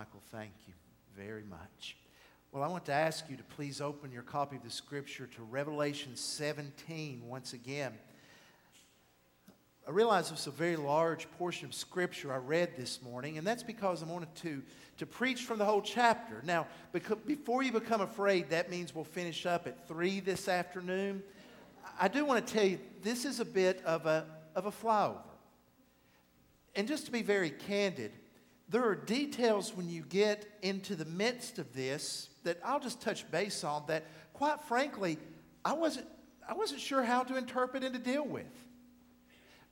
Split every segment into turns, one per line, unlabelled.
Michael. Thank you very much. Well, I want to ask you to please open your copy of the scripture to Revelation 17 once again. I realize it's a very large portion of scripture I read this morning, and that's because I wanted to, to preach from the whole chapter. Now, before you become afraid, that means we'll finish up at 3 this afternoon. I do want to tell you, this is a bit of a, of a flyover. And just to be very candid, there are details when you get into the midst of this that I'll just touch base on that, quite frankly, I wasn't, I wasn't sure how to interpret and to deal with.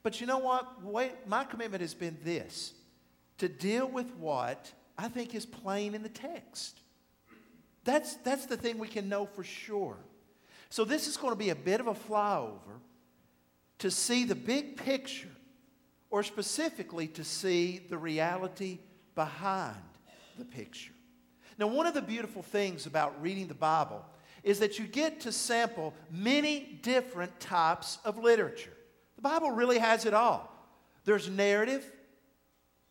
But you know what? Wait, my commitment has been this to deal with what I think is plain in the text. That's, that's the thing we can know for sure. So, this is going to be a bit of a flyover to see the big picture, or specifically to see the reality behind the picture. Now, one of the beautiful things about reading the Bible is that you get to sample many different types of literature. The Bible really has it all. There's narrative,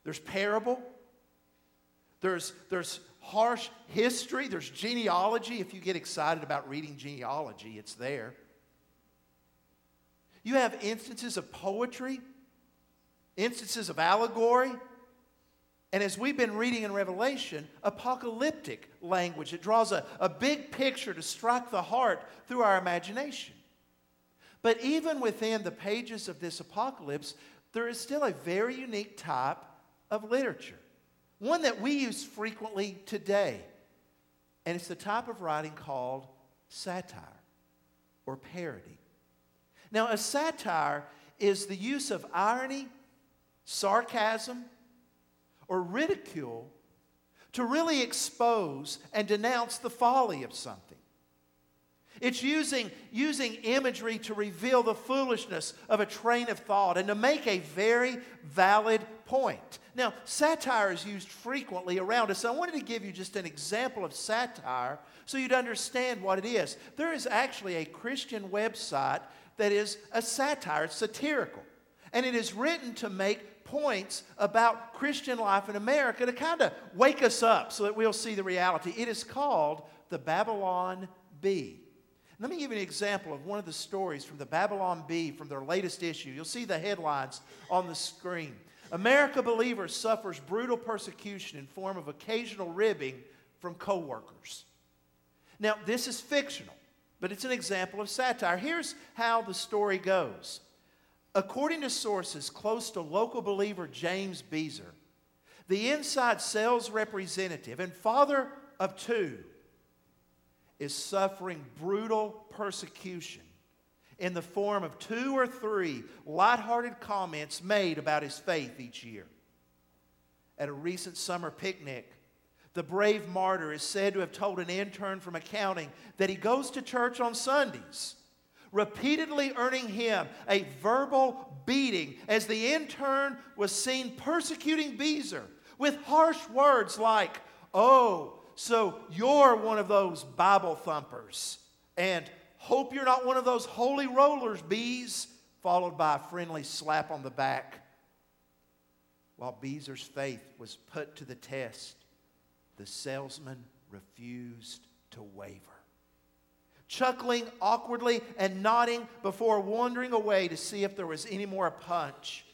there's parable, there's, there's harsh history, there's genealogy. If you get excited about reading genealogy, it's there. You have instances of poetry, instances of allegory, and as we've been reading in Revelation, apocalyptic language. It draws a, a big picture to strike the heart through our imagination. But even within the pages of this apocalypse, there is still a very unique type of literature, one that we use frequently today. And it's the type of writing called satire or parody. Now, a satire is the use of irony, sarcasm, or ridicule to really expose and denounce the folly of something. It's using, using imagery to reveal the foolishness of a train of thought and to make a very valid point. Now, satire is used frequently around us. I wanted to give you just an example of satire so you'd understand what it is. There is actually a Christian website that is a satire, it's satirical. And it is written to make points about Christian life in America to kind of wake us up so that we'll see the reality. It is called the Babylon Bee. Let me give you an example of one of the stories from the Babylon Bee from their latest issue. You'll see the headlines on the screen. America Believer suffers brutal persecution in form of occasional ribbing from coworkers. Now, this is fictional, but it's an example of satire. Here's how the story goes. According to sources close to local believer James Beezer, the inside sales representative and father of two is suffering brutal persecution in the form of two or three lighthearted comments made about his faith each year. At a recent summer picnic, the brave martyr is said to have told an intern from accounting that he goes to church on Sundays repeatedly earning him a verbal beating as the intern was seen persecuting Beezer with harsh words like, Oh, so you're one of those Bible thumpers, and hope you're not one of those holy rollers, bees, followed by a friendly slap on the back. While Beezer's faith was put to the test, the salesman refused to waver chuckling awkwardly and nodding before wandering away to see if there was any more punch.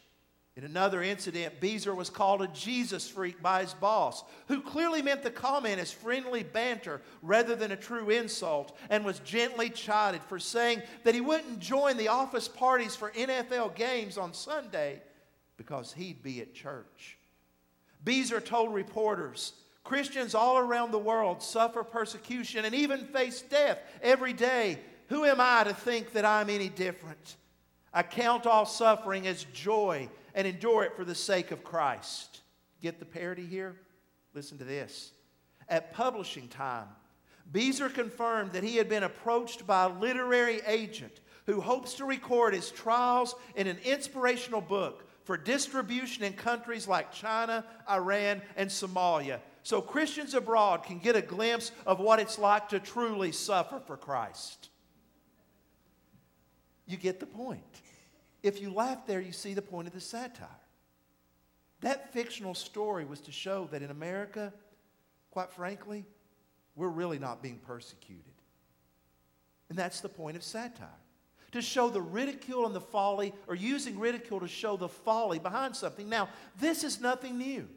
In another incident, Beezer was called a Jesus freak by his boss, who clearly meant the comment as friendly banter rather than a true insult, and was gently chided for saying that he wouldn't join the office parties for NFL games on Sunday because he'd be at church. Beezer told reporters Christians all around the world suffer persecution and even face death every day. Who am I to think that I'm any different? I count all suffering as joy and endure it for the sake of Christ. Get the parody here? Listen to this. At publishing time, Beezer confirmed that he had been approached by a literary agent who hopes to record his trials in an inspirational book for distribution in countries like China, Iran, and Somalia so Christians abroad can get a glimpse of what it's like to truly suffer for Christ. You get the point. If you laugh there, you see the point of the satire. That fictional story was to show that in America, quite frankly, we're really not being persecuted. And that's the point of satire to show the ridicule and the folly, or using ridicule to show the folly behind something. Now, this is nothing new.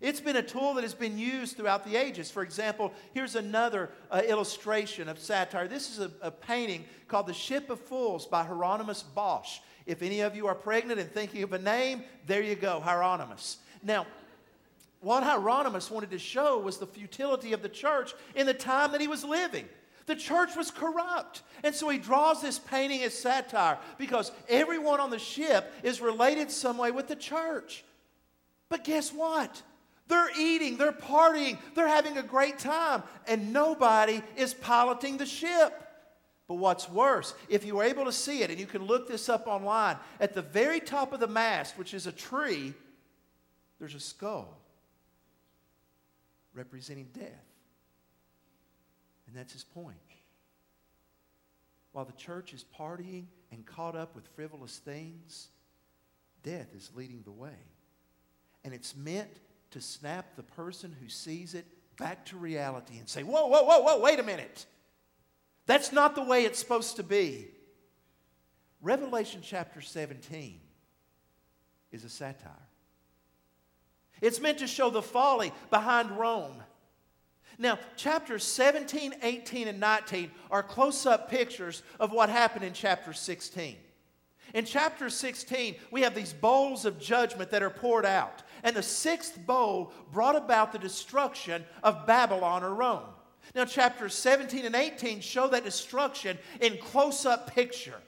It's been a tool that has been used throughout the ages. For example, here's another uh, illustration of satire. This is a, a, painting called The Ship of Fools by Hieronymus Bosch. If any of you are pregnant and thinking of a name, there you go, Hieronymus. Now, what Hieronymus wanted to show was the futility of the church in the time that he was living. The church was corrupt. And so he draws this painting as satire because everyone on the ship is related some way with the church. But guess what? They're eating, they're partying, they're having a great time, and nobody is piloting the ship. But what's worse, if you were able to see it, and you can look this up online, at the very top of the mast, which is a tree, there's a skull representing death. And that's his point. While the church is partying and caught up with frivolous things, death is leading the way. And it's meant to snap the person who sees it back to reality and say, Whoa, whoa, whoa, whoa, wait a minute. That's not the way it's supposed to be. Revelation chapter 17 is a satire. It's meant to show the folly behind Rome. Now, chapters 17, 18, and 19 are close up pictures of what happened in chapter 16. In chapter 16, we have these bowls of judgment that are poured out. And the sixth bowl brought about the destruction of Babylon or Rome. Now, chapters 17 and 18 show that destruction in close up picture.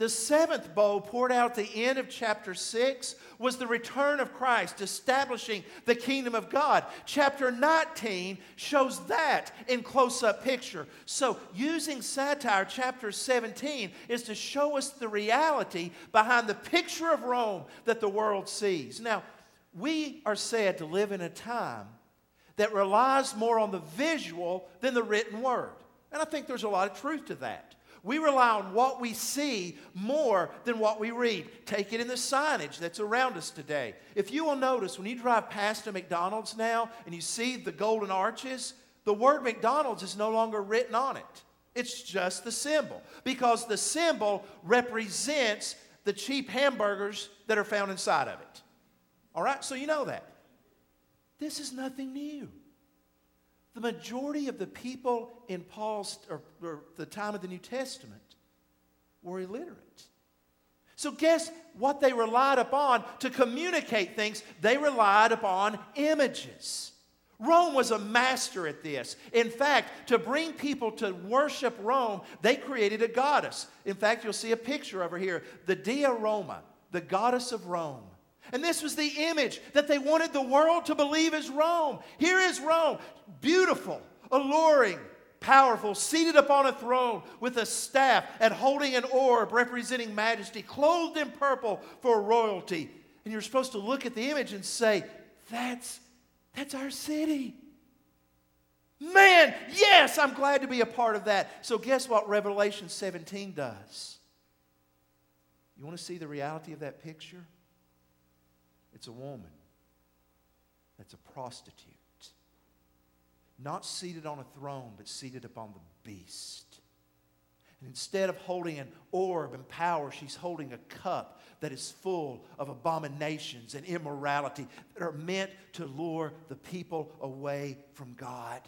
The seventh bowl poured out at the end of chapter 6 was the return of Christ, establishing the kingdom of God. Chapter 19 shows that in close up picture. So, using satire, chapter 17 is to show us the reality behind the picture of Rome that the world sees. Now, we are said to live in a time that relies more on the visual than the written word. And I think there's a lot of truth to that. We rely on what we see more than what we read. Take it in the signage that's around us today. If you will notice, when you drive past a McDonald's now and you see the golden arches, the word McDonald's is no longer written on it. It's just the symbol because the symbol represents the cheap hamburgers that are found inside of it. All right, so you know that. This is nothing new. The majority of the people in Paul's, or, or the time of the New Testament, were illiterate. So, guess what they relied upon to communicate things? They relied upon images. Rome was a master at this. In fact, to bring people to worship Rome, they created a goddess. In fact, you'll see a picture over here the Dea Roma, the goddess of Rome. And this was the image that they wanted the world to believe is Rome. Here is Rome, beautiful, alluring, powerful, seated upon a throne with a staff and holding an orb representing majesty, clothed in purple for royalty. And you're supposed to look at the image and say, That's, that's our city. Man, yes, I'm glad to be a part of that. So, guess what Revelation 17 does? You want to see the reality of that picture? It's a woman that's a prostitute. Not seated on a throne, but seated upon the beast. And instead of holding an orb and power, she's holding a cup that is full of abominations and immorality that are meant to lure the people away from God.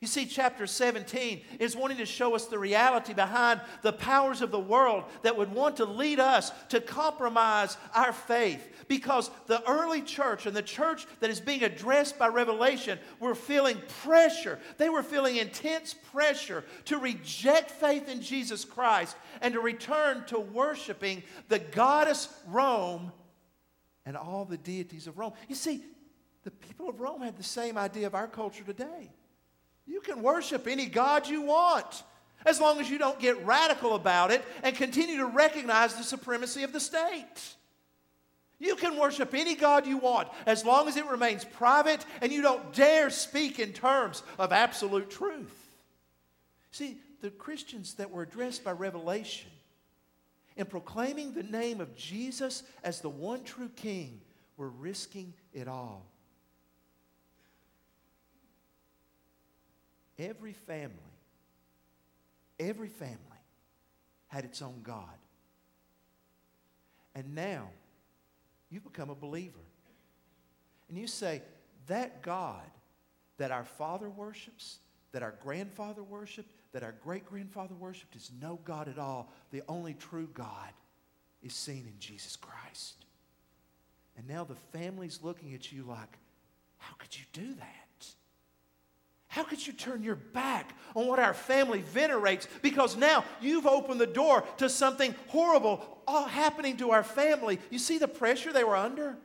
You see, chapter 17 is wanting to show us the reality behind the powers of the world that would want to lead us to compromise our faith. Because the early church and the church that is being addressed by Revelation were feeling pressure. They were feeling intense pressure to reject faith in Jesus Christ and to return to worshiping the goddess Rome and all the deities of Rome. You see, the people of Rome had the same idea of our culture today. You can worship any God you want as long as you don't get radical about it and continue to recognize the supremacy of the state. You can worship any God you want as long as it remains private and you don't dare speak in terms of absolute truth. See, the Christians that were addressed by Revelation in proclaiming the name of Jesus as the one true King were risking it all. Every family, every family had its own God. And now you've become a believer. And you say, that God that our father worships, that our grandfather worshiped, that our great grandfather worshiped is no God at all. The only true God is seen in Jesus Christ. And now the family's looking at you like, how could you do that? How could you turn your back on what our family venerates? Because now you've opened the door to something horrible all happening to our family. You see the pressure they were under?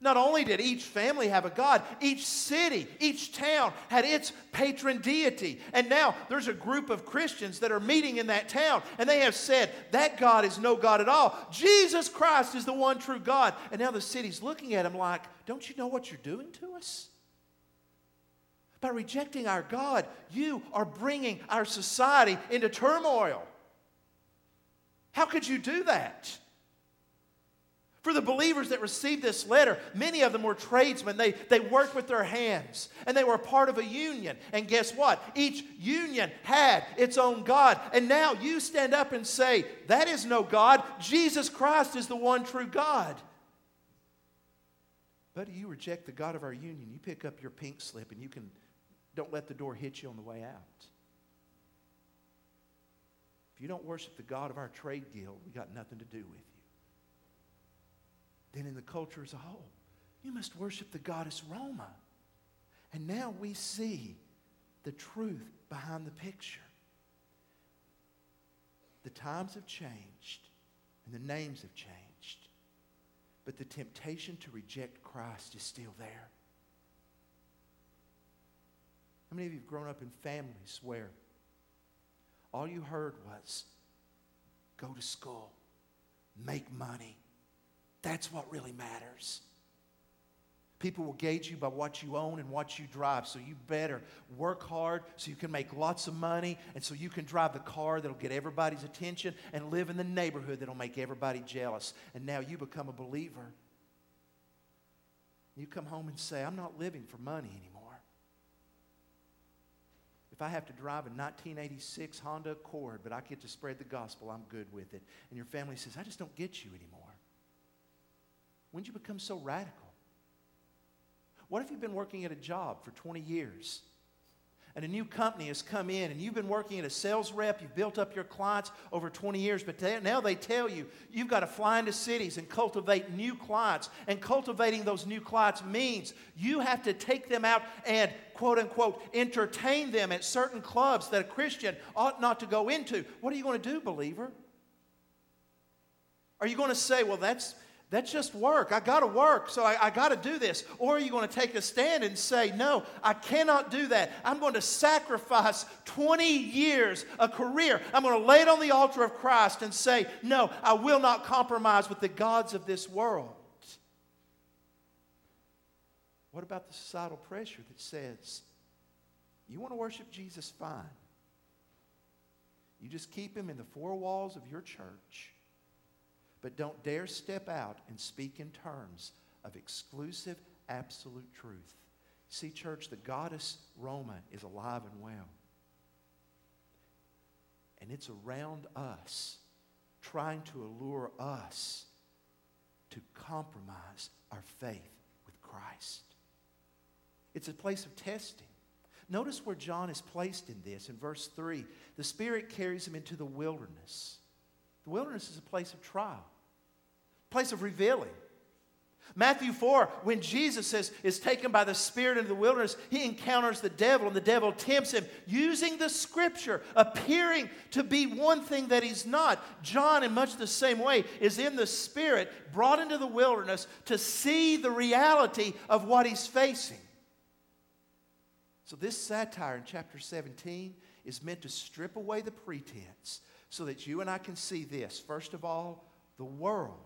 Not only did each family have a God, each city, each town had its patron deity. And now there's a group of Christians that are meeting in that town, and they have said, That God is no God at all. Jesus Christ is the one true God. And now the city's looking at him like, Don't you know what you're doing to us? By rejecting our God, you are bringing our society into turmoil. How could you do that? For the believers that received this letter, many of them were tradesmen. They, they worked with their hands and they were part of a union. And guess what? Each union had its own God. And now you stand up and say, That is no God. Jesus Christ is the one true God. But you reject the God of our union. You pick up your pink slip and you can, don't let the door hit you on the way out. If you don't worship the God of our trade guild, we got nothing to do with you Then in the culture as a whole. You must worship the goddess Roma. And now we see the truth behind the picture. The times have changed and the names have changed, but the temptation to reject Christ is still there. How many of you have grown up in families where all you heard was go to school, make money, that's what really matters. People will gauge you by what you own and what you drive. So you better work hard so you can make lots of money and so you can drive the car that'll get everybody's attention and live in the neighborhood that'll make everybody jealous. And now you become a believer. You come home and say, I'm not living for money anymore. If I have to drive a 1986 Honda Accord, but I get to spread the gospel, I'm good with it. And your family says, I just don't get you anymore. When did you become so radical? What if you've been working at a job for 20 years? And a new company has come in and you've been working at a sales rep, you've built up your clients over 20 years, but now they tell you you've got to fly into cities and cultivate new clients. And cultivating those new clients means you have to take them out and quote unquote entertain them at certain clubs that a Christian ought not to go into. What are you going to do, believer? Are you going to say, well, that's that's just work. I got to work, so I, I got to do this. Or are you going to take a stand and say, No, I cannot do that. I'm going to sacrifice 20 years, a career. I'm going to lay it on the altar of Christ and say, No, I will not compromise with the gods of this world. What about the societal pressure that says, You want to worship Jesus? Fine. You just keep him in the four walls of your church but don't dare step out and speak in terms of exclusive, absolute truth. See, church, the goddess Roma is alive and well. And it's around us, trying to allure us to compromise our faith with Christ. It's a place of testing. Notice where John is placed in this. In verse 3, the Spirit carries him into the wilderness. The wilderness is a place of trial place of revealing. Matthew 4, when Jesus is, is taken by the Spirit into the wilderness, he encounters the devil, and the devil tempts him using the scripture, appearing to be one thing that he's not. John, in much the same way, is in the Spirit, brought into the wilderness to see the reality of what he's facing. So, this satire in chapter 17 is meant to strip away the pretense so that you and I can see this. First of all, the world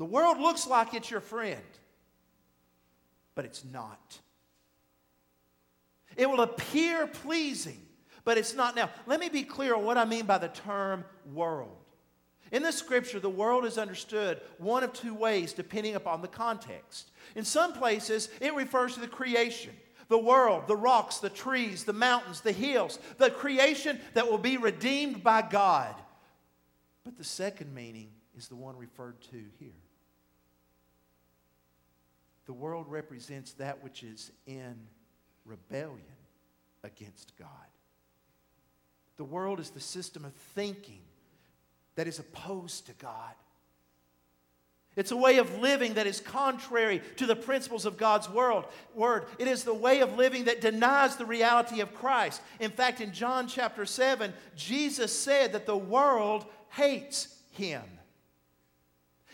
the world looks like it's your friend, but it's not. It will appear pleasing, but it's not. Now, let me be clear on what I mean by the term world. In the scripture, the world is understood one of two ways depending upon the context. In some places, it refers to the creation. the world, the rocks, the trees, the mountains, the hills, the creation that will be redeemed by God. But the second meaning is the one referred to here. The world represents that which is in rebellion against God. The world is the system of thinking that is opposed to God. It's a way of living that is contrary to the principles of God's world, word. It is the way of living that denies the reality of Christ. In fact, in John chapter 7, Jesus said that the world hates him.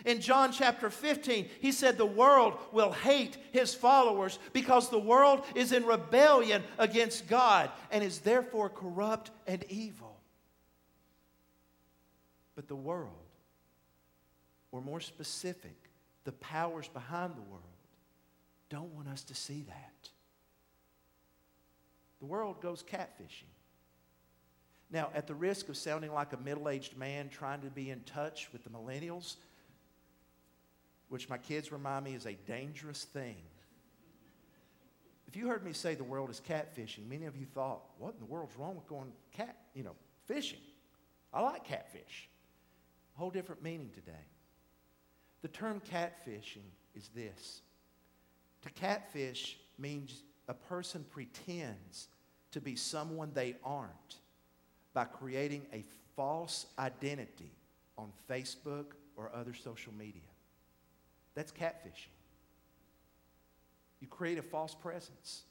In John chapter 15, he said the world will hate his followers because the world is in rebellion against God and is therefore corrupt and evil. But the world, or more specific, the powers behind the world, don't want us to see that. The world goes catfishing. Now, at the risk of sounding like a middle aged man trying to be in touch with the millennials, which my kids remind me is a dangerous thing. If you heard me say the world is catfishing, many of you thought, what in the world's wrong with going cat, you know, fishing? I like catfish. A whole different meaning today. The term catfishing is this to catfish means a person pretends to be someone they aren't by creating a false identity on Facebook or other social media. That's catfishing. You create a false presence.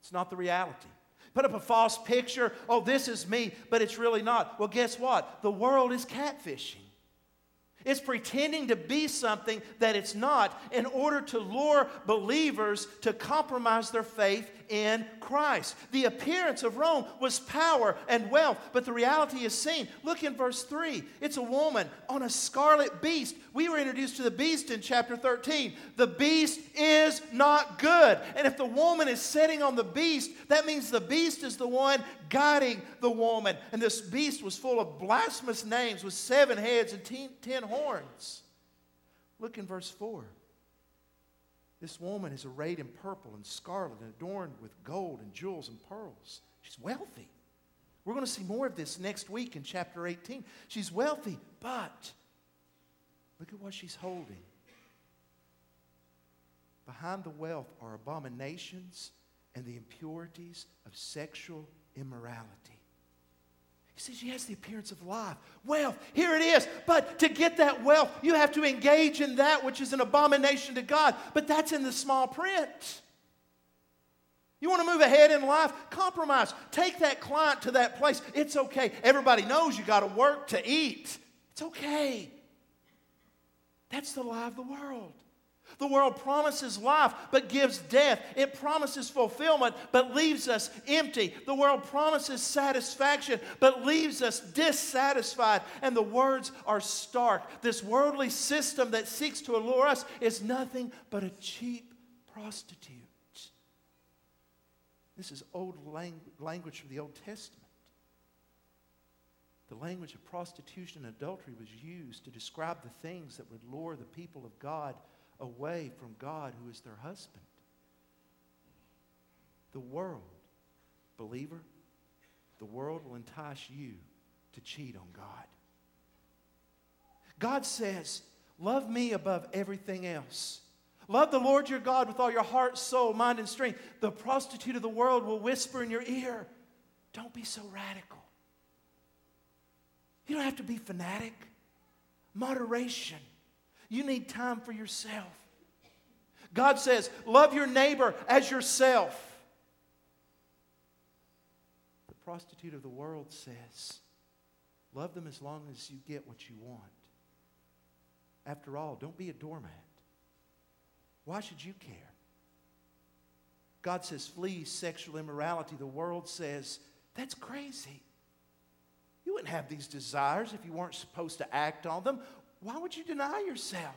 It's not the reality. Put up a false picture. Oh, this is me, but it's really not. Well, guess what? The world is catfishing. It's pretending to be something that it's not in order to lure believers to compromise their faith in Christ. The appearance of Rome was power and wealth, but the reality is seen. Look in verse 3. It's a woman on a scarlet beast. We were introduced to the beast in chapter 13. The beast is not good. And if the woman is sitting on the beast, that means the beast is the one guiding the woman. And this beast was full of blasphemous names with seven heads and ten, ten horns. Look in verse 4. This woman is arrayed in purple and scarlet and adorned with gold and jewels and pearls. She's wealthy. We're going to see more of this next week in chapter 18. She's wealthy, but look at what she's holding. Behind the wealth are abominations and the impurities of sexual immorality. He says she has the appearance of life, wealth. Here it is. But to get that wealth, you have to engage in that which is an abomination to God. But that's in the small print. You want to move ahead in life? Compromise. Take that client to that place. It's okay. Everybody knows you got to work to eat. It's okay. That's the lie of the world. The world promises life but gives death. It promises fulfillment but leaves us empty. The world promises satisfaction but leaves us dissatisfied. And the words are stark. This worldly system that seeks to allure us is nothing but a cheap prostitute. This is old language from the Old Testament. The language of prostitution and adultery was used to describe the things that would lure the people of God away from God, who is their husband. The world, believer, the world will entice you to cheat on God. God says, Love me above everything else. Love the Lord your God with all your heart, soul, mind, and strength. The prostitute of the world will whisper in your ear, Don't be so radical. You don't have to be fanatic. Moderation. You need time for yourself. God says, Love your neighbor as yourself. The prostitute of the world says, Love them as long as you get what you want. After all, don't be a doormat. Why should you care? God says, Flee sexual immorality. The world says, That's crazy. You wouldn't have these desires if you weren't supposed to act on them. Why would you deny yourself?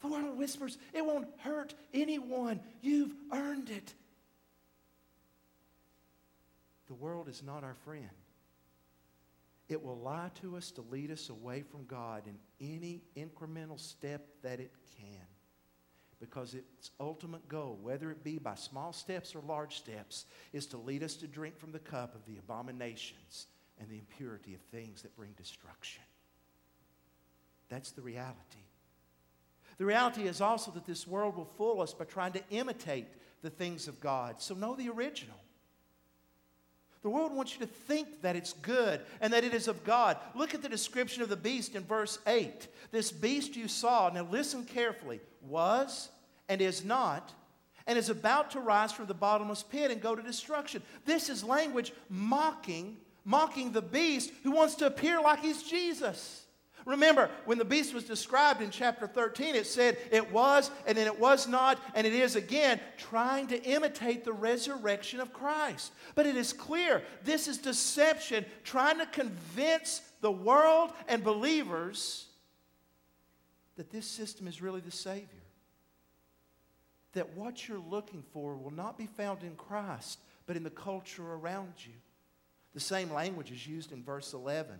The world whispers, it won't hurt anyone. You've earned it. The world is not our friend. It will lie to us to lead us away from God in any incremental step that it can. because its ultimate goal, whether it be by small steps or large steps, is to lead us to drink from the cup of the abominations and the impurity of things that bring destruction. That's the reality. The reality is also that this world will fool us by trying to imitate the things of God. So know the original. The world wants you to think that it's good and that it is of God. Look at the description of the beast in verse 8. This beast you saw, now listen carefully, was and is not, and is about to rise from the bottomless pit and go to destruction. This is language mocking, mocking the beast who wants to appear like he's Jesus. Remember, when the beast was described in chapter 13, it said it was, and then it was not, and it is again, trying to imitate the resurrection of Christ. But it is clear this is deception, trying to convince the world and believers that this system is really the Savior. That what you're looking for will not be found in Christ, but in the culture around you. The same language is used in verse 11.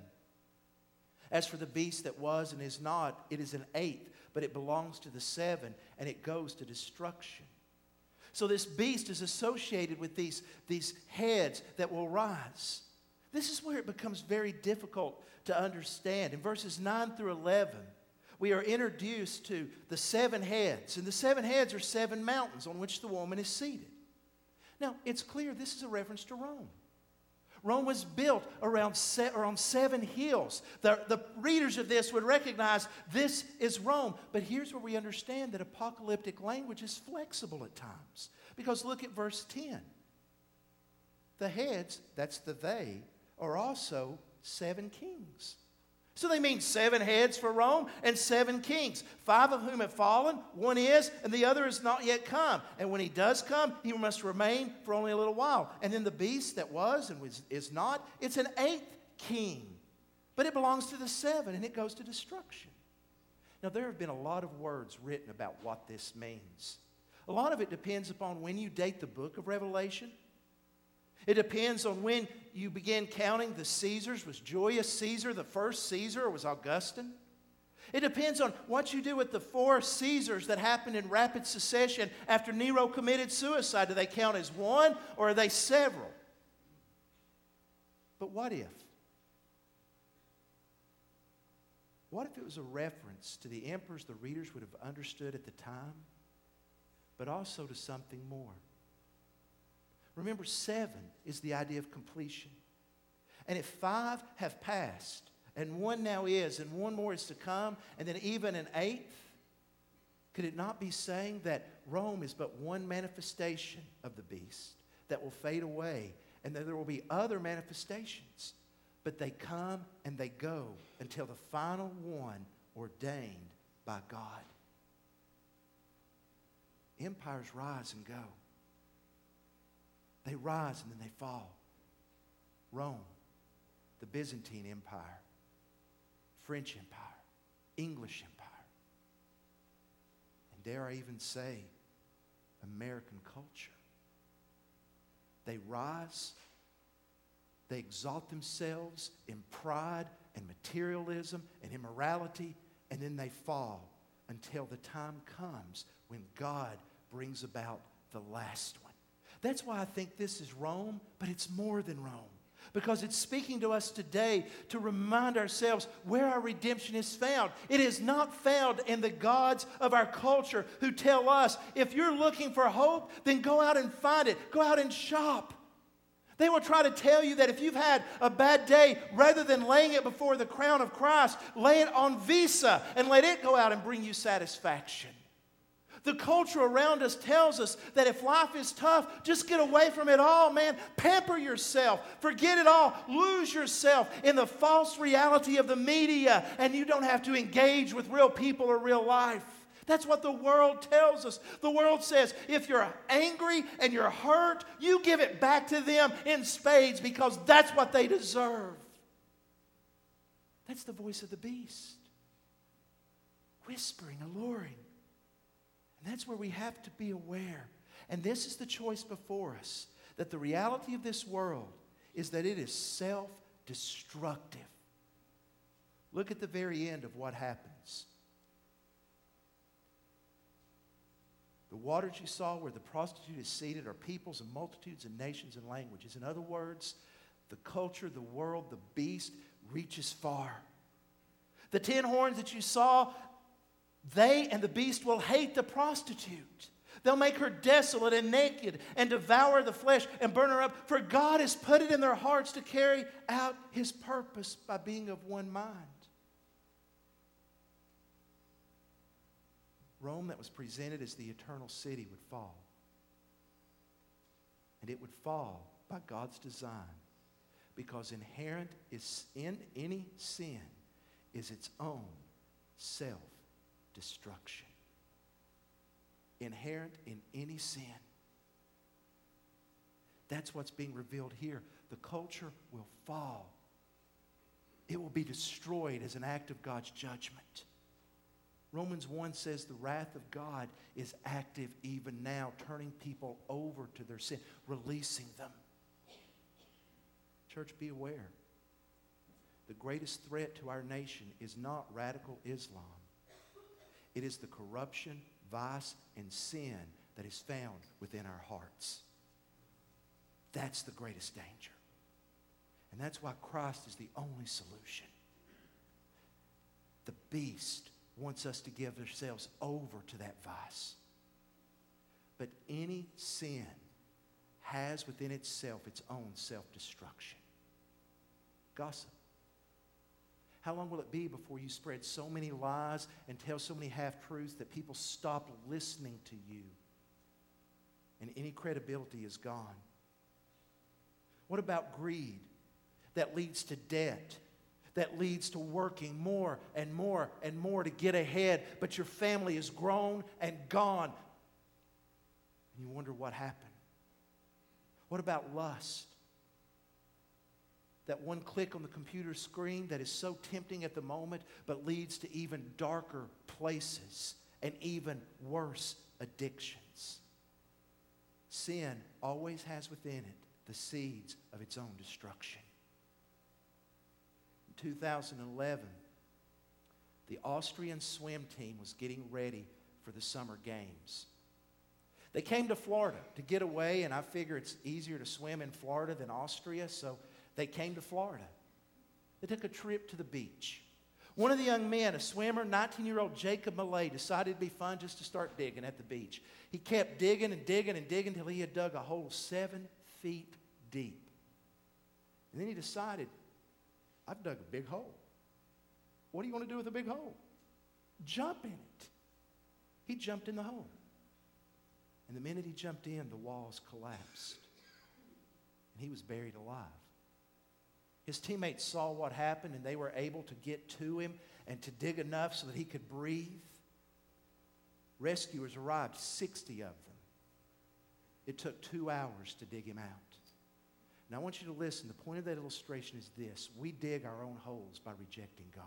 As for the beast that was and is not, it is an eighth, but it belongs to the seven, and it goes to destruction. So this beast is associated with these, these heads that will rise. This is where it becomes very difficult to understand. In verses 9 through 11, we are introduced to the seven heads, and the seven heads are seven mountains on which the woman is seated. Now, it's clear this is a reference to Rome. Rome was built around, se- around seven hills. The, the readers of this would recognize this is Rome. But here's where we understand that apocalyptic language is flexible at times. Because look at verse 10. The heads, that's the they, are also seven kings. So they mean seven heads for Rome and seven kings, five of whom have fallen, one is, and the other is not yet come. And when he does come, he must remain for only a little while. And then the beast that was and is not, it's an eighth king, but it belongs to the seven and it goes to destruction. Now, there have been a lot of words written about what this means. A lot of it depends upon when you date the book of Revelation. It depends on when you begin counting the Caesars. Was Julius Caesar the first Caesar or was Augustine? It depends on what you do with the four Caesars that happened in rapid succession after Nero committed suicide. Do they count as one or are they several? But what if? What if it was a reference to the emperors the readers would have understood at the time, but also to something more? Remember, seven is the idea of completion. And if five have passed, and one now is, and one more is to come, and then even an eighth, could it not be saying that Rome is but one manifestation of the beast that will fade away, and that there will be other manifestations, but they come and they go until the final one ordained by God? Empires rise and go. They rise and then they fall. Rome, the Byzantine Empire, French Empire, English Empire, and dare I even say, American culture. They rise, they exalt themselves in pride and materialism and immorality, and then they fall until the time comes when God brings about the last one. That's why I think this is Rome, but it's more than Rome. Because it's speaking to us today to remind ourselves where our redemption is found. It is not found in the gods of our culture who tell us if you're looking for hope, then go out and find it. Go out and shop. They will try to tell you that if you've had a bad day, rather than laying it before the crown of Christ, lay it on Visa and let it go out and bring you satisfaction. The culture around us tells us that if life is tough, just get away from it all, man. Pamper yourself. Forget it all. Lose yourself in the false reality of the media, and you don't have to engage with real people or real life. That's what the world tells us. The world says if you're angry and you're hurt, you give it back to them in spades because that's what they deserve. That's the voice of the beast, whispering, alluring. And that's where we have to be aware. And this is the choice before us that the reality of this world is that it is self destructive. Look at the very end of what happens. The waters you saw where the prostitute is seated are peoples and multitudes and nations and languages. In other words, the culture, the world, the beast reaches far. The ten horns that you saw, they and the beast will hate the prostitute. They'll make her desolate and naked and devour the flesh and burn her up. For God has put it in their hearts to carry out his purpose by being of one mind. Rome, that was presented as the eternal city, would fall. And it would fall by God's design because inherent is in any sin is its own self destruction. Inherent in any sin. That's what's being revealed here. The culture will fall, it will be destroyed as an act of God's judgment. Romans 1 says the wrath of God is active even now, turning people over to their sin, releasing them. Church, be aware. The greatest threat to our nation is not radical Islam, it is the corruption, vice, and sin that is found within our hearts. That's the greatest danger. And that's why Christ is the only solution. The beast wants us to give ourselves over to that vice. But any sin has within itself its own self destruction. Gossip. How long will it be before you spread so many lies and tell so many half truths that people stop listening to you and any credibility is gone? What about greed that leads to debt? that leads to working more and more and more to get ahead, but your family is grown and gone. And you wonder what happened. What about lust? That one click on the computer screen that is so tempting at the moment, but leads to even darker places and even worse addictions. Sin always has within it the seeds of its own destruction. In 2011, the Austrian swim team was getting ready for the summer games. They came to Florida to get away, and I figure it's easier to swim in Florida than Austria, so they came to Florida. They took a trip to the beach. One of the young men, a swimmer, 19 year old Jacob Malay, decided it'd be fun just to start digging at the beach. He kept digging and digging and digging until he had dug a hole seven feet deep. And then he decided I've dug a big hole. What do you want to do with a big hole? Jump in it. He jumped in the hole. And the minute he jumped in, the walls collapsed. And he was buried alive. His teammates saw what happened and they were able to get to him and to dig enough so that he could breathe. Rescuers arrived, 60 of them. It took two hours to dig him out. Now, I want you to listen. The point of that illustration is this we dig our own holes by rejecting God.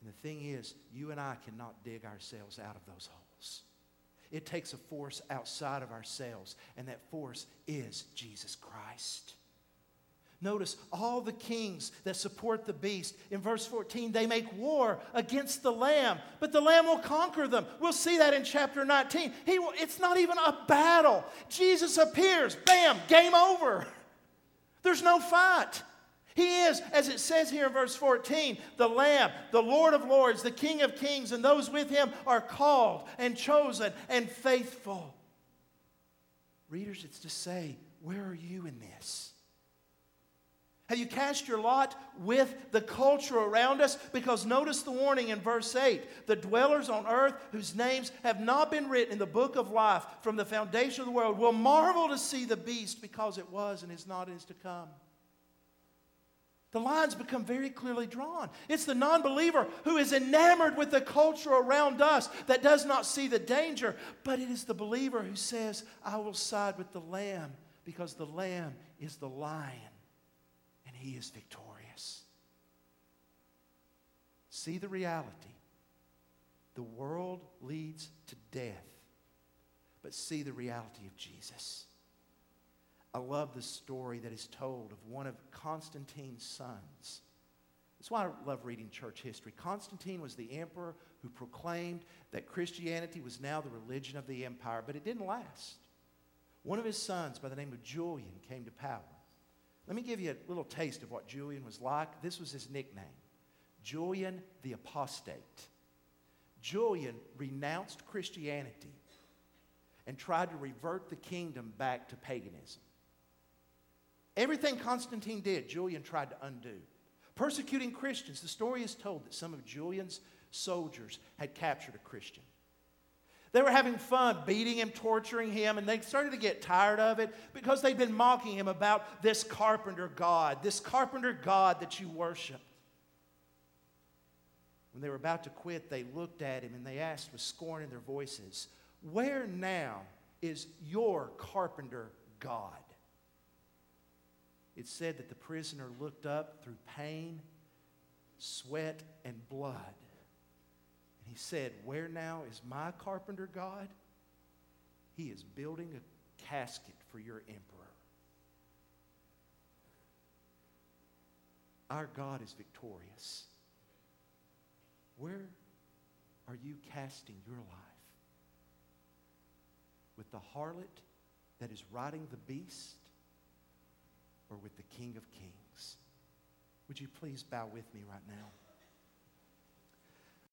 And the thing is, you and I cannot dig ourselves out of those holes. It takes a force outside of ourselves, and that force is Jesus Christ. Notice all the kings that support the beast. In verse 14, they make war against the Lamb, but the Lamb will conquer them. We'll see that in chapter 19. He will, it's not even a battle. Jesus appears, bam, game over. There's no fight. He is, as it says here in verse 14, the Lamb, the Lord of Lords, the King of Kings, and those with him are called and chosen and faithful. Readers, it's to say, where are you in this? Have you cast your lot with the culture around us? Because notice the warning in verse 8 the dwellers on earth whose names have not been written in the book of life from the foundation of the world will marvel to see the beast because it was and is not and is to come. The lines become very clearly drawn. It's the non believer who is enamored with the culture around us that does not see the danger, but it is the believer who says, I will side with the lamb because the lamb is the lion he is victorious. See the reality. The world leads to death, but see the reality of Jesus. I love the story that is told of one of Constantine's sons, That's why I love reading church history. Constantine was the emperor who proclaimed that Christianity was now the religion of the empire, but it didn't last. One of his sons, by the name of Julian, came to power. Let me give you a little taste of what Julian was like. This was his nickname Julian the Apostate. Julian renounced Christianity and tried to revert the kingdom back to paganism. Everything Constantine did, Julian tried to undo. Persecuting Christians, the story is told that some of Julian's soldiers had captured a Christian. They were having fun beating him, torturing him, and they started to get tired of it because they'd been mocking him about this carpenter God, this carpenter God that you worship. When they were about to quit, they looked at him and they asked with scorn in their voices, Where now is your carpenter God? It said that the prisoner looked up through pain, sweat, and blood he said, Where now is my carpenter God? He is building a casket for your emperor. Our God is victorious. Where are you casting your life? With the harlot that is riding the beast or with the King of Kings? Would you please bow with me right now?